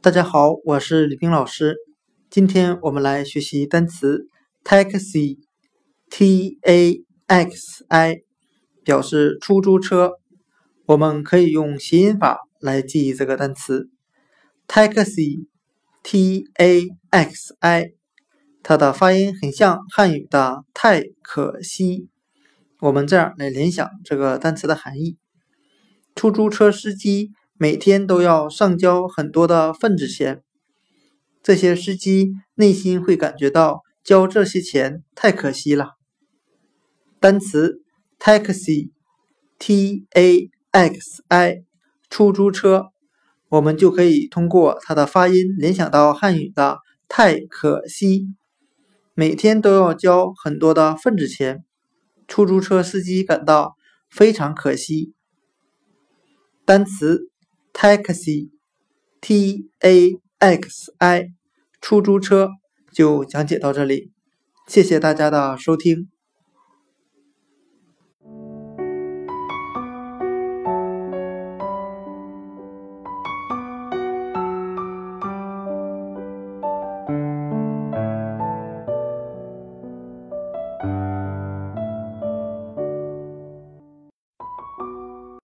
大家好，我是李冰老师。今天我们来学习单词 taxi，t a x i，表示出租车。我们可以用谐音法来记忆这个单词 taxi，t a x i，它的发音很像汉语的太可惜。我们这样来联想这个单词的含义：出租车司机每天都要上交很多的份子钱，这些司机内心会感觉到交这些钱太可惜了。单词 taxi，t a x i，出租车，我们就可以通过它的发音联想到汉语的太可惜，每天都要交很多的份子钱。出租车司机感到非常可惜。单词 taxi，t a x i，出租车就讲解到这里，谢谢大家的收听。